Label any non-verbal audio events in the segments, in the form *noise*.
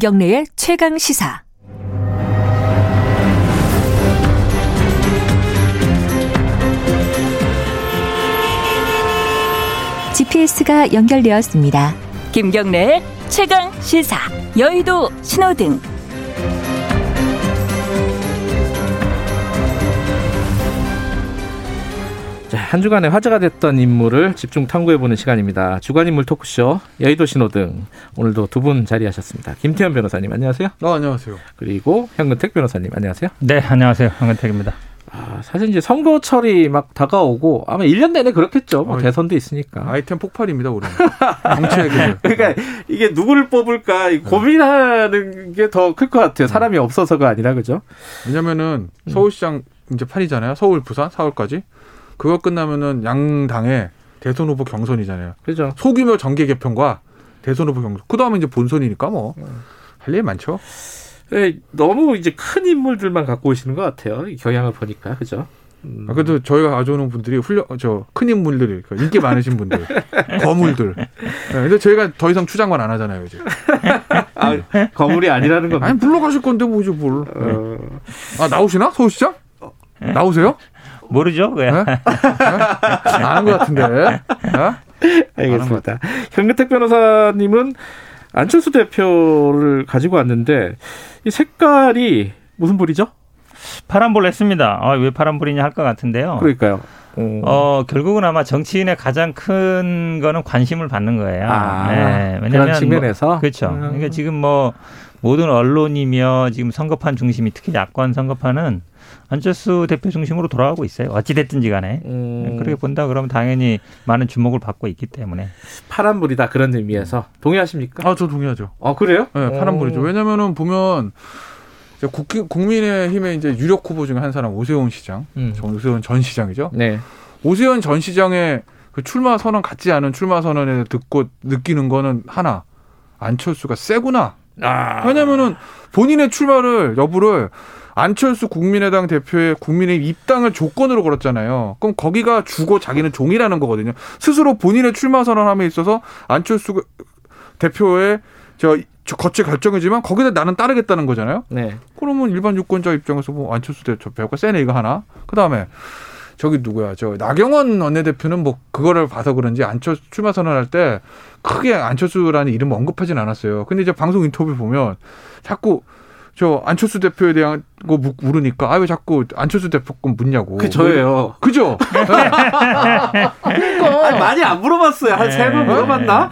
김경래의 최강 시사. GPS가 연결되었습니다. 김경래의 최강 시사. 여의도 신호등. 한 주간에 화제가 됐던 인물을 집중 탐구해보는 시간입니다. 주간 인물 토크쇼 여의도 신호등 오늘도 두 분 자리하셨습니다. 김태현 변호사님 안녕하세요. 어, 안녕하세요. 그리고 현근택 변호사님 안녕하세요. 네, 안녕하세요. 황근택입니다. 아, 사실 이제 선거철이 막 다가오고 아마 1년 내내 그렇겠죠. 뭐 어이. 대선도 있으니까. 아이템 폭발입니다, 우리는. 정치의 계절. *laughs* 그러니까 이게 누구를 뽑을까 이 고민하는 게 더 클 것 같아요. 사람이 없어서가 아니라 그죠? 왜냐면은 서울시장 이제 판이잖아요. 서울, 부산, 4월까지. 그거 끝나면은 양당의 대선 후보 경선이잖아요. 그죠? 소규모 정계 개편과 대선 후보 경선. 그 다음에 이제 본선이니까 뭐. 할 일 많죠. 예, 너무 이제 큰 인물들만 갖고 오시는 것 같아요. 이 경향을 보니까 그죠? 음. 아, 그래도 저희가 가져오는 분들이 훌륭, 저, 큰 인물들이, 그 인기 많으신 분들, *laughs* 거물들. 네, 근데 저희가 더 이상 추장관 안 하잖아요, 이제. 아, 거물이 아니라는 겁니다. 아니, 불러가실 건데 뭐지, 뭘. 네. 어, 아, 나오시나? 서울시장? 나오세요? 모르죠? 왜? 네? 네? 아는 것 같은데. 어? 알겠습니다. 현근택 변호사님은 안철수 대표를 가지고 왔는데 이 색깔이 무슨 불이죠? 파란불 했습니다. 아, 왜 파란불이냐 할 것 같은데요. 그러니까요. 어, 어, 결국은 아마 정치인의 가장 큰 거는 관심을 받는 거예요. 아, 네, 그런 측면에서 뭐, 그렇죠. 음. 그러니까 지금 뭐 모든 언론이며 지금 선거판 중심이 특히 야권 선거판은 안철수 대표 중심으로 돌아가고 있어요. 어찌 됐든지 간에. 음, 그렇게 본다 그러면 당연히 많은 주목을 받고 있기 때문에. 파란불이다 그런 의미에서 동의하십니까? 아, 저 동의하죠. 어 그래요? 네, 파란불이죠. 어. 왜냐면은 보면 이제 국, 국민의힘의 이제 유력 후보 중에 한 사람 오세훈 시장, 음. 전- 오세훈 전 시장이죠. 네. 오세훈 전 시장의 그 출마 선언 같지 않은 출마 선언을 듣고 느끼는 거는 하나 안철수가 세구나. 아, 왜냐면은 본인의 출마를 여부를 안철수 국민의당 대표의 국민의 입당을 조건으로 걸었잖아요. 그럼 거기가 주고 자기는 종이라는 거거든요. 스스로 본인의 출마 선언함에 있어서 안철수 대표의 저, 저 거치 결정이지만 거기다 나는 따르겠다는 거잖아요. 네. 그러면 일반 유권자 입장에서 뭐 안철수 대표가 세네 이거 하나. 그 다음에 저기 누구야 저 나경원 원내대표는 뭐 그거를 봐서 그런지 안철수 출마 선언할 때 크게 안철수라는 이름 언급하진 않았어요. 근데 이제 방송 인터뷰 보면 자꾸 저 안철수 대표에 대한 거 묻- 물으니까 아 왜 자꾸 안철수 대표 건 묻냐고. 그 저예요. 그죠? *laughs* 아, 많이 안 물어봤어요. 한 세번 네. 물어봤나?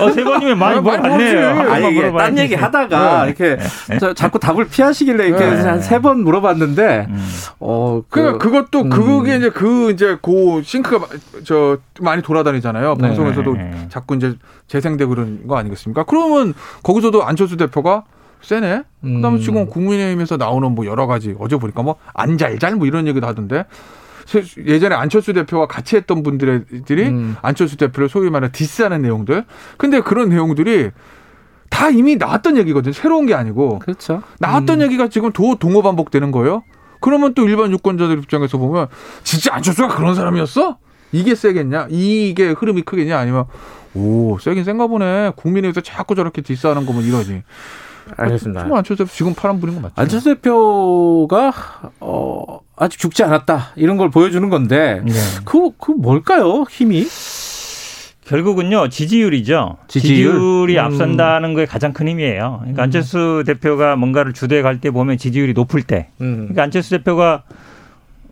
어, 세 번이면 많이 아, 많이 물어봤네요. 아니 번 이게 딴. 얘기 하다가 이렇게 저, 자꾸 답을 피하시길래 이렇게 네. 한세 번 물어봤는데 음. 어 그 러니까 그, 그것도 음. 그게 이제 그 이제 고 싱크가 마- 저 많이 돌아다니잖아요. 네. 방송에서도 네. 자꾸 이제 재생되고 그런 거 아니겠습니까? 그러면 거기서도 안철수 대표가 세네. 그다음에 음. 지금 국민의힘에서 나오는 뭐 여러 가지 어제 보니까 뭐 안잘잘 뭐 이런 얘기도 하던데 세- 예전에 안철수 대표와 같이 했던 분들들이 음. 안철수 대표를 소위 말해 디스하는 내용들. 근데 그런 내용들이 다 이미 나왔던 얘기거든요. 새로운 게 아니고. 그렇죠. 나왔던 얘기가 지금 도 동호 반복되는 거예요. 그러면 또 일반 유권자들 입장에서 보면 진짜 안철수가 그런 사람이었어? 이게 세겠냐? 이게 흐름이 크겠냐? 아니면 오 세긴 센가 보네. 국민의힘에서 자꾸 저렇게 디스하는 거면 이러지. 알겠습니다. 정말 안철수 대표 지금 파란 불인 거 맞죠? 안철수 대표가 어 아직 죽지 않았다 이런 걸 보여주는 건데 네. 그그 뭘까요 힘이? 결국은요 지지율이죠. 지지율? 지지율? 이 음. 앞선다는 게 가장 큰 힘이에요. 그러니까 안철수 대표가 뭔가를 주도해 갈 때 보면 지지율이 높을 때, 음. 그러니까 안철수 대표가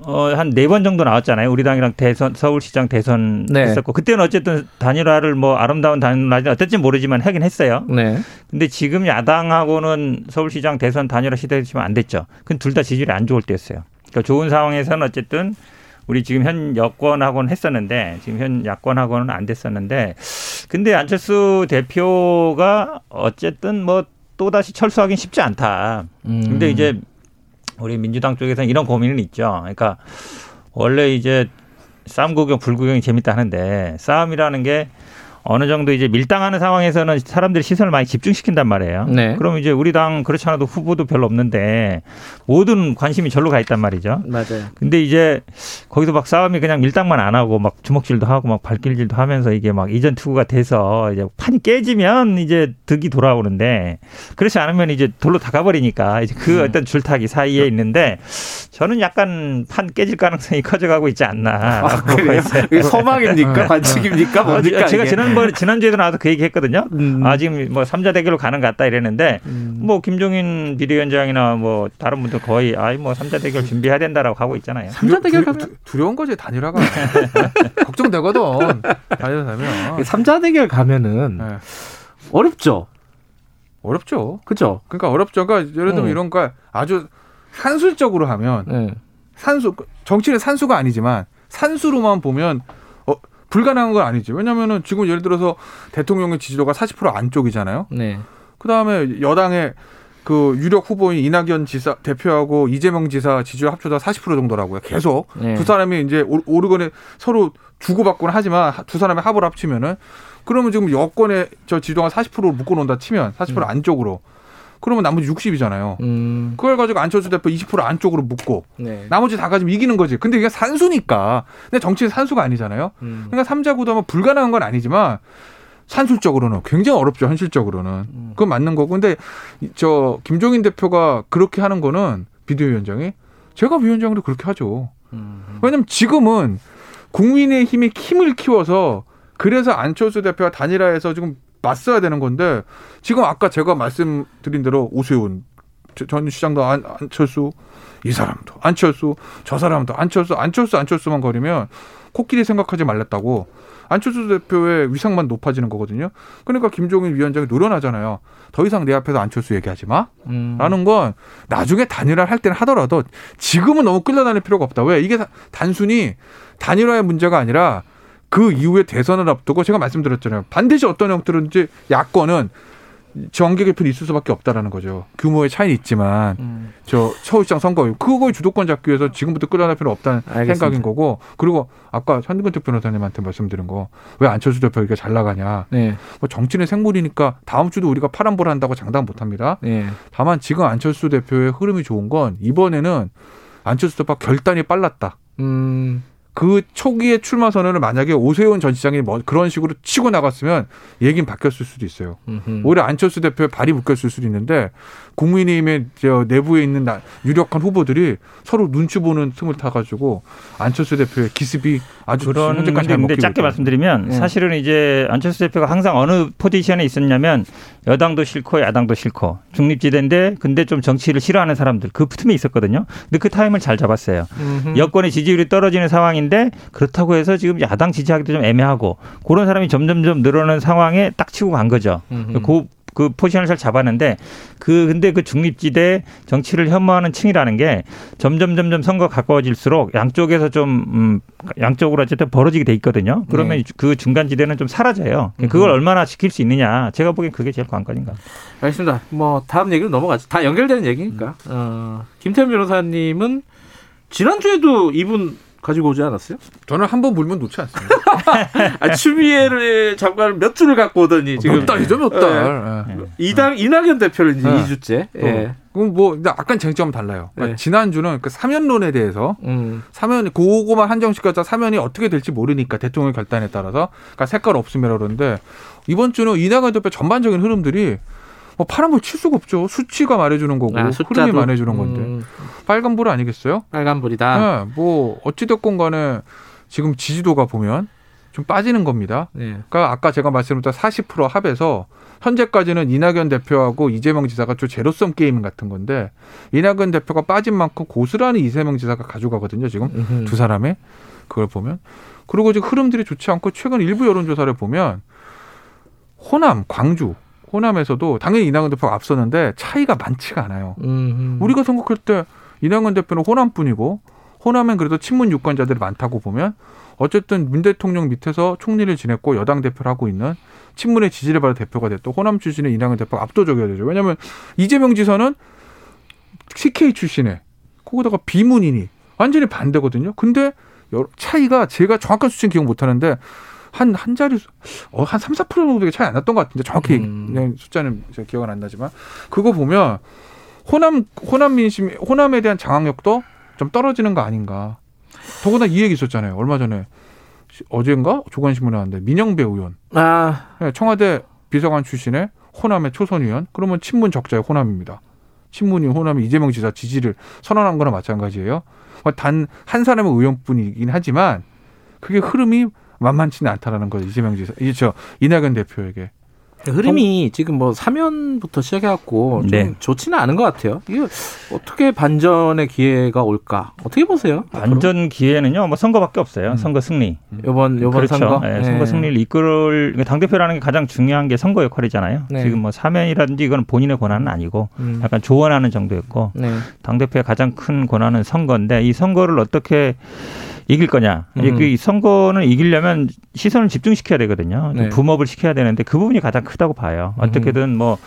어, 한 네 번 정도 나왔잖아요. 우리 당이랑 대선 서울시장 대선 네. 했었고 그때는 어쨌든 단일화를 뭐 아름다운 단일화지 어떨지 모르지만 하긴 했어요. 네. 근데 지금 야당하고는 서울시장 대선 단일화 시대지만 안 됐죠. 그건 둘 다 지지율이 안 좋을 때였어요. 그러니까 좋은 상황에서는 어쨌든 우리 지금 현 여권하고는 했었는데 지금 현 야권하고는 안 됐었는데 근데 안철수 대표가 어쨌든 뭐 또다시 철수하긴 쉽지 않다. 음. 근데 이제 우리 민주당 쪽에서는 이런 고민은 있죠. 그러니까 원래 이제 싸움 구경 불구경이 재밌다 하는데 싸움이라는 게 어느 정도 이제 밀당하는 상황에서는 사람들이 시선을 많이 집중시킨단 말이에요. 네. 그럼 이제 우리 당 그렇지 않아도 후보도 별로 없는데 모든 관심이 절로 가 있단 말이죠. 맞아요. 근데 이제 거기서 막 싸움이 그냥 밀당만 안 하고 막 주먹질도 하고 막 발길질도 하면서 이게 막 이전 투구가 돼서 이제 판이 깨지면 이제 득이 돌아오는데 그렇지 않으면 이제 돌로 다 가버리니까 이제 그 어떤 줄타기 사이에 있는데 저는 약간 판 깨질 가능성이 *laughs* 커져가고 있지 않나. 그래요? 이게 소망입니까? 반칙입니까? 뭡니까? 아, 제가 이게? 지난번 지난주에도 나와서 그 얘기 했거든요. 음. 아 지금 뭐 삼자 대결로 가는 것 같다 이랬는데 음. 뭐 김종인 비대위원장이나 뭐 다른 분들 거의 아이 뭐 삼자 대결 준비해야 된다라고 하고 있잖아요. 삼자 대결 두- 가면 두- 두려운 거지 단일화가 *laughs* 걱정되거든 단일화 되면 삼자 대결 가면은 네. 어렵죠. 어렵죠. 그죠? 그러니까 어렵죠. 그러니까 예를 들면 음. 이런 거 아주 산술적으로 하면 네. 산수 정치는 산수가 아니지만 산수로만 보면 어, 불가능한 건 아니지. 왜냐면은 지금 예를 들어서 대통령의 지지도가 40% 안쪽이잖아요. 네. 그 다음에 여당의 그 유력 후보인 이낙연 지사 대표하고 이재명 지사 지지율 합쳐서 40% 정도라고요. 계속 네. 두 사람이 이제 오- 오르건에 서로 주고받고는 하지만 두 사람의 합을 합치면은 그러면 지금 여권의 저 지지도가 40%를 묶어놓는다 치면 40% 안쪽으로 그러면 나머지 60이잖아요. 음. 그걸 가지고 안철수 대표 20% 안쪽으로 묶고 네. 나머지 다 가지면 이기는 거지. 근데 이게 산수니까. 근데 정치는 산수가 아니잖아요. 음. 그러니까 삼자 구도면 불가능한 건 아니지만 산술적으로는 굉장히 어렵죠. 현실적으로는. 음. 그건 맞는 거고. 근데 이- 저 김종인 대표가 그렇게 하는 거는 비대위원장이 제가 위원장으로 그렇게 하죠. 음. 왜냐면 지금은 국민의 힘이 힘을 키워서 그래서 안철수 대표가 단일화해서 지금 맞서야 되는 건데 지금 아까 제가 말씀드린 대로 오세훈 저- 전 시장도 안, 안철수 이 사람도 안철수 저 사람도 안철수 안철수 안철수만 거리면 코끼리 생각하지 말랬다고 안철수 대표의 위상만 높아지는 거거든요. 그러니까 김종인 위원장이 노련하잖아요. 더 이상 내 앞에서 안철수 얘기하지 마. 음. 라는 건 나중에 단일화를 할 때는 하더라도 지금은 너무 끌려다닐 필요가 없다. 왜? 이게 다- 단순히 단일화의 문제가 아니라 그 이후에 대선을 앞두고 제가 말씀드렸잖아요. 반드시 어떤 형태로든지 야권은 정계 개편이 있을 수밖에 없다라는 거죠. 규모의 차이는 있지만 음. 저 서울시장 선거 그거의 주도권 잡기 위해서 지금부터 끌어낼 필요 없다는 알겠습니다. 생각인 거고 그리고 아까 현근택 변호사님한테 말씀드린 거 왜 안철수 대표 이렇게 잘 나가냐 네. 뭐 정치는 생물이니까 다음 주도 우리가 파란볼 한다고 장담 못합니다. 네. 다만 지금 안철수 대표의 흐름이 좋은 건 이번에는 안철수 대표가 결단이 빨랐다. 음. 그 초기에 출마 선언을 만약에 오세훈 전 시장이 뭐 그런 식으로 치고 나갔으면 얘기는 바뀌었을 수도 있어요. 음흠. 오히려 안철수 대표의 발이 묶였을 수도 있는데 국민의힘의 저 내부에 있는 나- 유력한 후보들이 서로 눈치 보는 틈을 타가지고 안철수 대표의 기습이 아주 그런 현재까지 잘 문제인데 먹히고 짧게. 말씀드리면 네. 사실은 이제 안철수 대표가 항상 어느 포지션에 있었냐면 여당도 싫고 야당도 싫고 중립지대인데 근데 좀 정치를 싫어하는 사람들 그 틈에 있었거든요. 근데 그 타임을 잘 잡았어요. 음흠. 여권의 지지율이 떨어지는 상황인데 그렇다고 해서 지금 야당 지지하기도 좀 애매하고 그런 사람이 점점점 늘어나는 상황에 딱 치고 간 거죠. 음흠. 그, 그 포지션을 잘 잡았는데 그 근데 그 중립지대 정치를 혐오하는 층이라는 게 점점 점점 선거 가까워질수록 양쪽에서 좀 음, 양쪽으로 어쨌든 벌어지게 돼 있거든요. 그러면 네. 그 중간 지대는 좀 사라져요. 그걸 얼마나 지킬 수 있느냐. 제가 보기엔 그게 제일 관건인가. 알겠습니다. 뭐 다음 얘기로 넘어가죠. 다 연결되는 얘기니까. 어, 김태현 변호사님은 지난주에도 이분 가지고 오지 않았어요? 저는 한 번 물면 놓지 않습니다. *laughs* 아, 추미애를 잠깐 몇 주를 갖고 오더니 지금 몇 달이죠, 몇 달. 예. 이당 이낙연 대표를 이제 네. 2주째. 또. 예. 그럼 뭐 약간 쟁점은 달라요. 그러니까 네. 지난주는 그 사면론에 대해서 음. 사면 그거만 한정시켜서 사면이 어떻게 될지 모르니까 대통령 결단에 따라서 그러니까 색깔 없으면 그러는데 이번 주는 이낙연 대표 전반적인 흐름들이 뭐 파란불 칠 수가 없죠. 수치가 말해주는 거고 아, 흐름이 말해주는 건데 음, 빨간불 아니겠어요? 빨간불이다. 네, 뭐 어찌됐건 간에 지금 지지도가 보면 좀 빠지는 겁니다. 네. 그러니까 아까 제가 말씀드렸던 40% 합에서 현재까지는 이낙연 대표하고 이재명 지사가 좀 제로섬 게임 같은 건데 이낙연 대표가 빠진 만큼 고스란히 이재명 지사가 가져가거든요. 지금 음흠. 두 사람의 그걸 보면 그리고 지금 흐름들이 좋지 않고 최근 일부 여론조사를 보면 호남, 광주, 호남에서도 당연히 이낙연 대표가 앞서는데 차이가 많지가 않아요. 음흠. 우리가 생각할 때 이낙연 대표는 호남뿐이고 호남엔 그래도 친문 유권자들이 많다고 보면 어쨌든 문 대통령 밑에서 총리를 지냈고 여당 대표를 하고 있는 친문의 지지를 받은 대표가 됐고 호남 출신의 이낙연 대표가 압도적이어야 되죠. 왜냐하면 이재명 지사는 CK 출신에 거기다가 비문이니 완전히 반대거든요. 근데 차이가 제가 정확한 수치는 기억 못하는데 한, 한 자리, 수- 어, 한 3, 4% 정도밖에 차이 안 났던 것 같은데 정확히 음. 그냥 숫자는 제가 기억은 안 나지만 그거 보면 호남, 호남 민심, 호남에 대한 장악력도 좀 떨어지는 거 아닌가. 더구나 이 얘기 있었잖아요. 얼마 전에. 시- 어젠가? 조간신문에 나왔는데 민영배 의원. 아, 네, 청와대 비서관 출신의 호남의 초선 의원. 그러면 친문 적자의 호남입니다. 친문이 호남이 이재명 지사 지지를 선언한 거나 마찬가지예요. 단 한 사람의 의원뿐이긴 하지만 그게 흐름이 만만치는 않다라는 거죠. 이재명 지사. 이저 이낙연 대표에게. 흐름이 지금 뭐 사면부터 시작해갖고 좀 네. 좋지는 않은 것 같아요. 이게 어떻게 반전의 기회가 올까? 어떻게 보세요? 반전 기회는요, 뭐 선거밖에 없어요. 선거 승리. 이번 이번 그렇죠. 선거, 예, 네. 선거 승리를 이끌 당 대표라는 게 가장 중요한 게 선거 역할이잖아요. 네. 지금 뭐 사면이라든지 이건 본인의 권한은 아니고 음. 약간 조언하는 정도였고 네. 당 대표의 가장 큰 권한은 선거인데 이 선거를 어떻게 이길 거냐. 음. 그이 선거는 이기려면 시선을 집중시켜야 되거든요. 네. 붐업을 시켜야 되는데 그 부분이 가장 크다고 봐요. 음. 어떻게든 뭐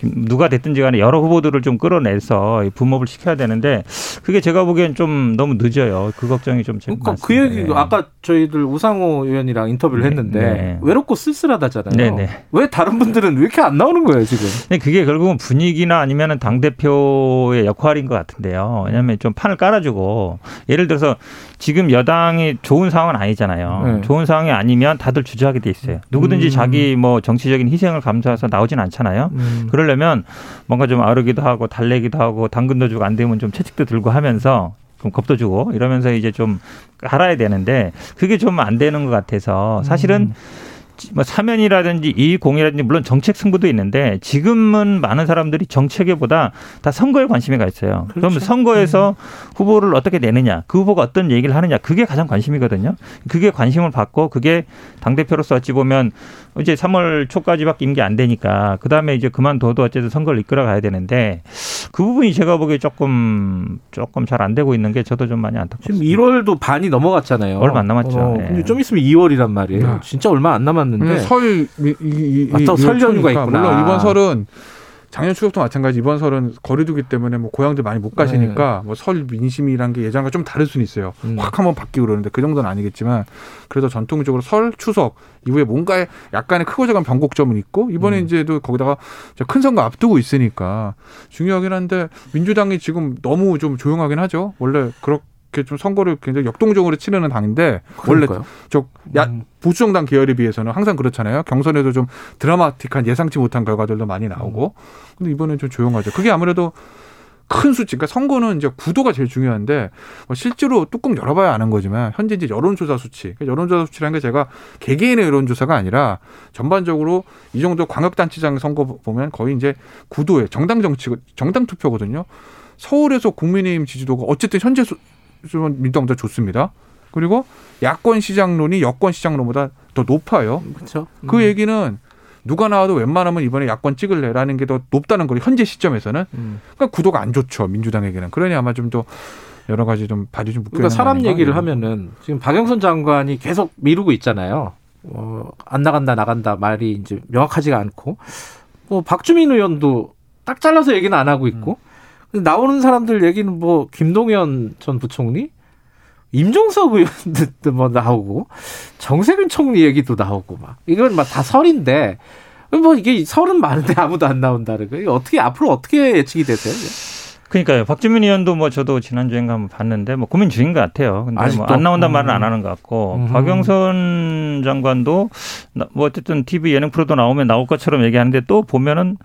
누가 됐든지 간에 여러 후보들을 좀 끌어내서 이 붐업을 시켜야 되는데 그게 제가 보기엔 좀 너무 늦어요. 그 걱정이 좀 제가 그러니까 그. 얘기 예. 아까 저희들 우상호 의원이랑 인터뷰를 네, 했는데 네. 외롭고 쓸쓸하다잖아요. 네, 네. 왜 다른 분들은 왜 이렇게 안 나오는 거예요 지금? 그게 결국은 분위기나 아니면은 당 대표의 역할인 것 같은데요. 왜냐하면 좀 판을 깔아주고 예를 들어서 지금 여당이 좋은 상황은 아니잖아요. 네. 좋은 상황이 아니면 다들 주저하게 돼 있어요. 누구든지 음. 자기 뭐 정치적인 희생을 감수해서 나오진 않잖아요. 음. 그 러려면 뭔가 좀 아르기도 하고 달래기도 하고 당근도 주고 안 되면 좀 채찍도 들고 하면서 좀 겁도 주고 이러면서 이제 좀 알아야 되는데 그게 좀 안 되는 것 같아서 사실은 뭐 사면이라든지 이공이라든지 물론 정책 승부도 있는데 지금은 많은 사람들이 정책에보다 다 선거에 관심이 가 있어요. 그럼 그렇죠. 선거에서 후보를 어떻게 내느냐, 그 후보가 어떤 얘기를 하느냐, 그게 가장 관심이거든요. 그게 관심을 받고 그게 당 대표로서 어찌 보면 이제 3월 초까지밖에 임기 안 되니까 그 다음에 이제 그만둬도 어쨌든 선거를 이끌어 가야 되는데 그 부분이 제가 보기에 조금 조금 잘 안 되고 있는 게 저도 좀 많이 지금 안타깝습니다. 1월도 반이 넘어갔잖아요. 얼마 안 남았죠. 어, 예. 근데 좀 있으면 2월이란 말이에요. 네. 진짜 얼마 안 남았 는데. 왜냐면 설, 이, 이, 이, 아, 설 연휴가 있구나. 물론 이번 설은 작년 추석도 마찬가지 이번 설은 거리두기 때문에 뭐 고향들 많이 못 가시니까 뭐설 민심이란 게 예전과 좀 다를 수는 있어요. 네. 음. 확 한번 바뀌고 그러는데 그 정도는 아니겠지만 그래도 전통적으로 설 추석 이후에 뭔가 약간의 크고 작은 변곡점은 있고 이번에 음. 이제도 거기다가 저큰 선거 앞두고 있으니까 중요하긴 한데 민주당이 지금 너무 좀 조용하긴 하죠. 원래 그렇 게 좀 선거를 굉장히 역동적으로 치르는 당인데 원래 그러니까요. 저 야, 음. 보수정당 계열에 비해서는 항상 그렇잖아요. 경선에도 좀 드라마틱한 예상치 못한 결과들도 많이 나오고. 근데 이번엔 좀 조용하죠. 그게 아무래도 큰 수치. 그러니까 선거는 이제 구도가 제일 중요한데 뭐 실제로 뚜껑 열어봐야 아는 거지만 현재 이제 여론조사 수치. 그러니까 여론조사 수치라는 게 제가 개개인의 여론조사가 아니라 전반적으로 이 정도 광역단체장 선거 보면 거의 이제 구도에 정당 정치, 정당 투표거든요. 서울에서 국민의힘 지지도가 어쨌든 현재 민주당보다 좋습니다. 그리고 야권 시장론이 여권 시장론보다 더 높아요. 그렇죠. 그 얘기는 누가 나와도 웬만하면 이번에 야권 찍을래라는 게 더 높다는 거예요. 현재 시점에서는. 음. 그러니까 구도가 안 좋죠. 민주당에게는. 그러니 아마 좀 더 여러 가지 좀 발이 좀 묶여 그러니까 사람 거 아닌가? 얘기를 예. 하면은 지금 박영선 장관이 계속 미루고 있잖아요. 어, 안 나간다 나간다 말이 이제 명확하지가 않고 뭐 박주민 의원도 딱 잘라서 얘기는 안 하고 있고 근데 나오는 사람들 얘기는 뭐 김동연 전 부총리 임종석 의원도 뭐 나오고 정세균 총리 얘기도 나오고 막 이건 막 다 설인데 뭐 이게 설은 많은데 아무도 안 나온다는 거 이거 어떻게 앞으로 어떻게 예측이 되세요? 그러니까요. 박주민 의원도 뭐 저도 지난주인가 한번 봤는데 뭐 고민 중인 것 같아요. 근데 아직도? 뭐안 나온다는 말은 음. 안 하는 것 같고 음. 박영선 장관도 나- 뭐 어쨌든 TV 예능 프로도 나오면 나올 것처럼 얘기하는데 또 보면은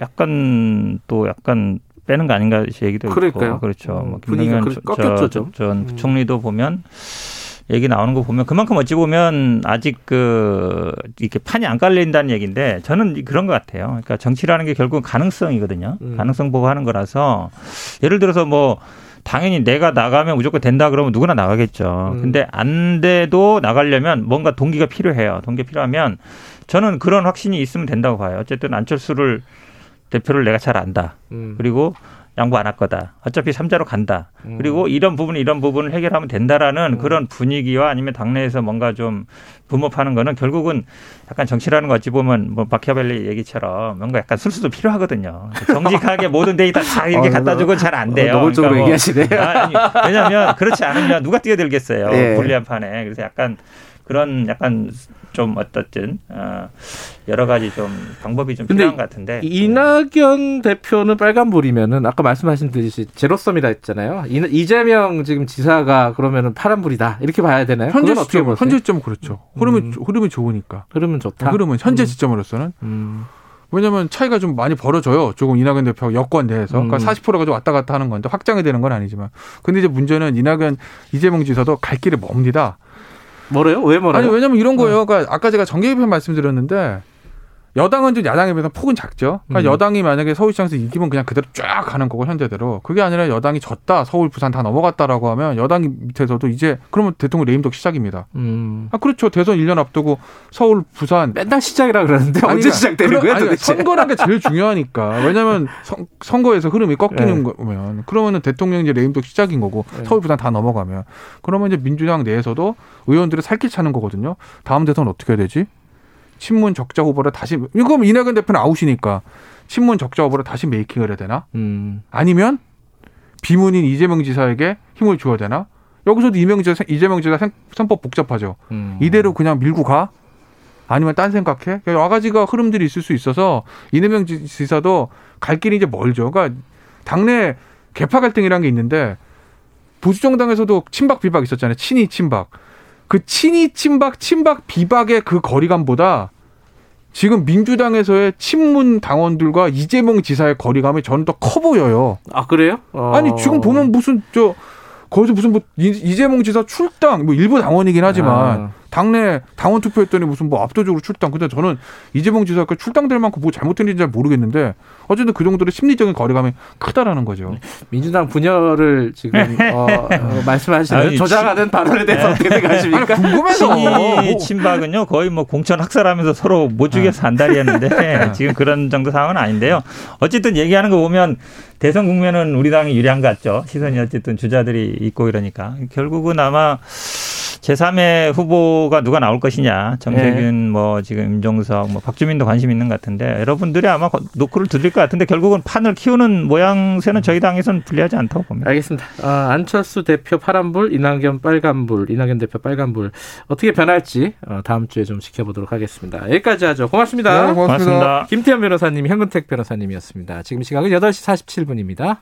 약간 또 약간 빼는 거 아닌가 얘기도 그러니까요. 있고 그렇죠. 음, 뭐 분위기가 김동연 그- 꺾였죠, 좀. 전 음. 부총리도 보면 얘기 나오는 거 보면 그만큼 어찌 보면 아직 그 이렇게 판이 안 깔린다는 얘기인데 저는 그런 것 같아요. 그러니까 정치라는 게 결국 가능성이거든요. 음. 가능성 보고 하는 거라서 예를 들어서 뭐 당연히 내가 나가면 무조건 된다 그러면 누구나 나가겠죠. 음. 근데 안 돼도 나가려면 뭔가 동기가 필요해요. 동기 필요하면 저는 그런 확신이 있으면 된다고 봐요. 어쨌든 안철수를 대표를 내가 잘 안다. 음. 그리고 양보 안 할 거다. 어차피 삼자로 간다. 음. 그리고 이런 부분 이런 부분을 해결하면 된다라는 그런 분위기와 아니면 당내에서 뭔가 좀 붐업하는 거는 결국은 약간 정치라는 거 어찌 보면 뭐 마키아벨리 얘기처럼 뭔가 약간 술수도 필요하거든요. 정직하게 *laughs* 모든 데이터 다 이렇게 어, 갖다 주고 잘 안 돼요. 어, 노골적으로 그러니까 뭐 얘기하시네요. 아니, 왜냐하면 그렇지 않으면 누가 뛰어들겠어요. *laughs* 예. 불리한 판에. 그래서 약간 그런 약간 좀 어떻든 어, 여러 가지 좀 방법이 좀 필요한 것 같은데 이낙연 대표는 빨간불이면은 아까 말씀하신 듯이 제로섬이라 했잖아요. 이- 이재명 지금 지사가 그러면은 파란불이다 이렇게 봐야 되나요? 현재 어떻게 시점 보세요? 현재 시점은 그렇죠. 흐름이 음. 흐름이 좋으니까. 흐름은 좋다. 흐름은 현재 음. 시점으로서는 음. 왜냐하면 차이가 좀 많이 벌어져요. 조금 이낙연 대표 여권 내에서. 그러니까 음. 40%가 좀 왔다 갔다 하는 건데 확장이 되는 건 아니지만. 근데 이제 문제는 이낙연 이재명 지사도 갈 길이 멉니다. 뭐래요? 왜 뭐래요? 아니 왜냐면 이런 거예요. 그러니까 아까 제가 정계개편 말씀드렸는데 여당은 좀 야당에 비해서 폭은 작죠. 그러니까 음. 여당이 만약에 서울시장에서 이기면 그냥 그대로 쫙 가는 거고 현재대로 그게 아니라 여당이 졌다 서울 부산 다 넘어갔다라고 하면 여당 밑에서도 이제 그러면 대통령 레임덕 시작입니다. 음. 아 그렇죠. 대선 1년 앞두고 서울 부산 맨날 시작이라 그러는데 아니, 언제 시작되는 거야 도대체? 선거라는 게 제일 중요하니까. 왜냐하면 선, 선거에서 흐름이 꺾이는 네. 거면 그러면은 대통령 이제 레임덕 시작인 거고 네. 서울 부산 다 넘어가면 그러면 이제 민주당 내에서도 의원들의 살길 차는 거거든요. 다음 대선 어떻게 해야 되지? 친문 적자 후보를 다시 이거 이낙연 대표는 아웃이니까 친문 적자 후보를 다시 메이킹을 해야 되나? 음. 아니면 비문인 이재명 지사에게 힘을 줘야 되나? 여기서도 이명 지사, 이재명 지사 선- 선법 복잡하죠. 음. 이대로 그냥 밀고 가? 아니면 딴 생각해? 여러 가지가 흐름들이 있을 수 있어서 이재명 지- 지사도 갈 길이 이제 멀죠. 그러니까 당내 개파 갈등이라는 게 있는데 보수 정당에서도 친박 비박 있었잖아요. 친이 친박. 그 친이 친박 친박 비박의 그 거리감보다 지금 민주당에서의 친문 당원들과 이재명 지사의 거리감이 저는 더 커 보여요. 아 그래요? 어. 아니 지금 보면 무슨 저 거기서 무슨 뭐 이- 이재명 지사 출당 뭐 일부 당원이긴 하지만 아. 당내 당원 투표했더니 무슨 뭐 압도적으로 출당. 근데 저는 이재명 지사가 출당될 만큼 뭐 잘못했는지 잘 모르겠는데 어쨌든 그 정도로 심리적인 거리감이 크다라는 거죠. 민주당 분열을 지금 *laughs* 어, 어, 말씀하시는 아니, 조장하는 발언에 대해서 어떻게 생각하십니까? 궁금해서 친이 친박은요 거의 뭐 공천 학살하면서 서로 못 죽여서 안달이었는데 *laughs* 지금 그런 정도 상황은 아닌데요. 어쨌든 얘기하는 거 보면 대선 국면은 우리 당이 유리한 것 같죠. 시선이 어쨌든 주자들이 있고 이러니까 결국은 아마 제3의 후보가 누가 나올 것이냐. 정세균 뭐 지금 임종석 뭐 박주민도 관심 있는 것 같은데 여러분들이 아마 거- 노크를 두드릴 것 같은데 결국은 판을 키우는 모양새는 저희 당에서는 불리하지 않다고 봅니다. 알겠습니다. 아, 안철수 대표 파란불, 이낙연 빨간불, 이낙연 대표 빨간불 어떻게 변할지 어, 다음 주에 좀 지켜보도록 하겠습니다. 여기까지 하죠. 고맙습니다. 네, 고맙습니다. 고맙습니다. 김태현 변호사님, 현근택 변호사님이었습니다. 지금 시각은 8시 47분입니다.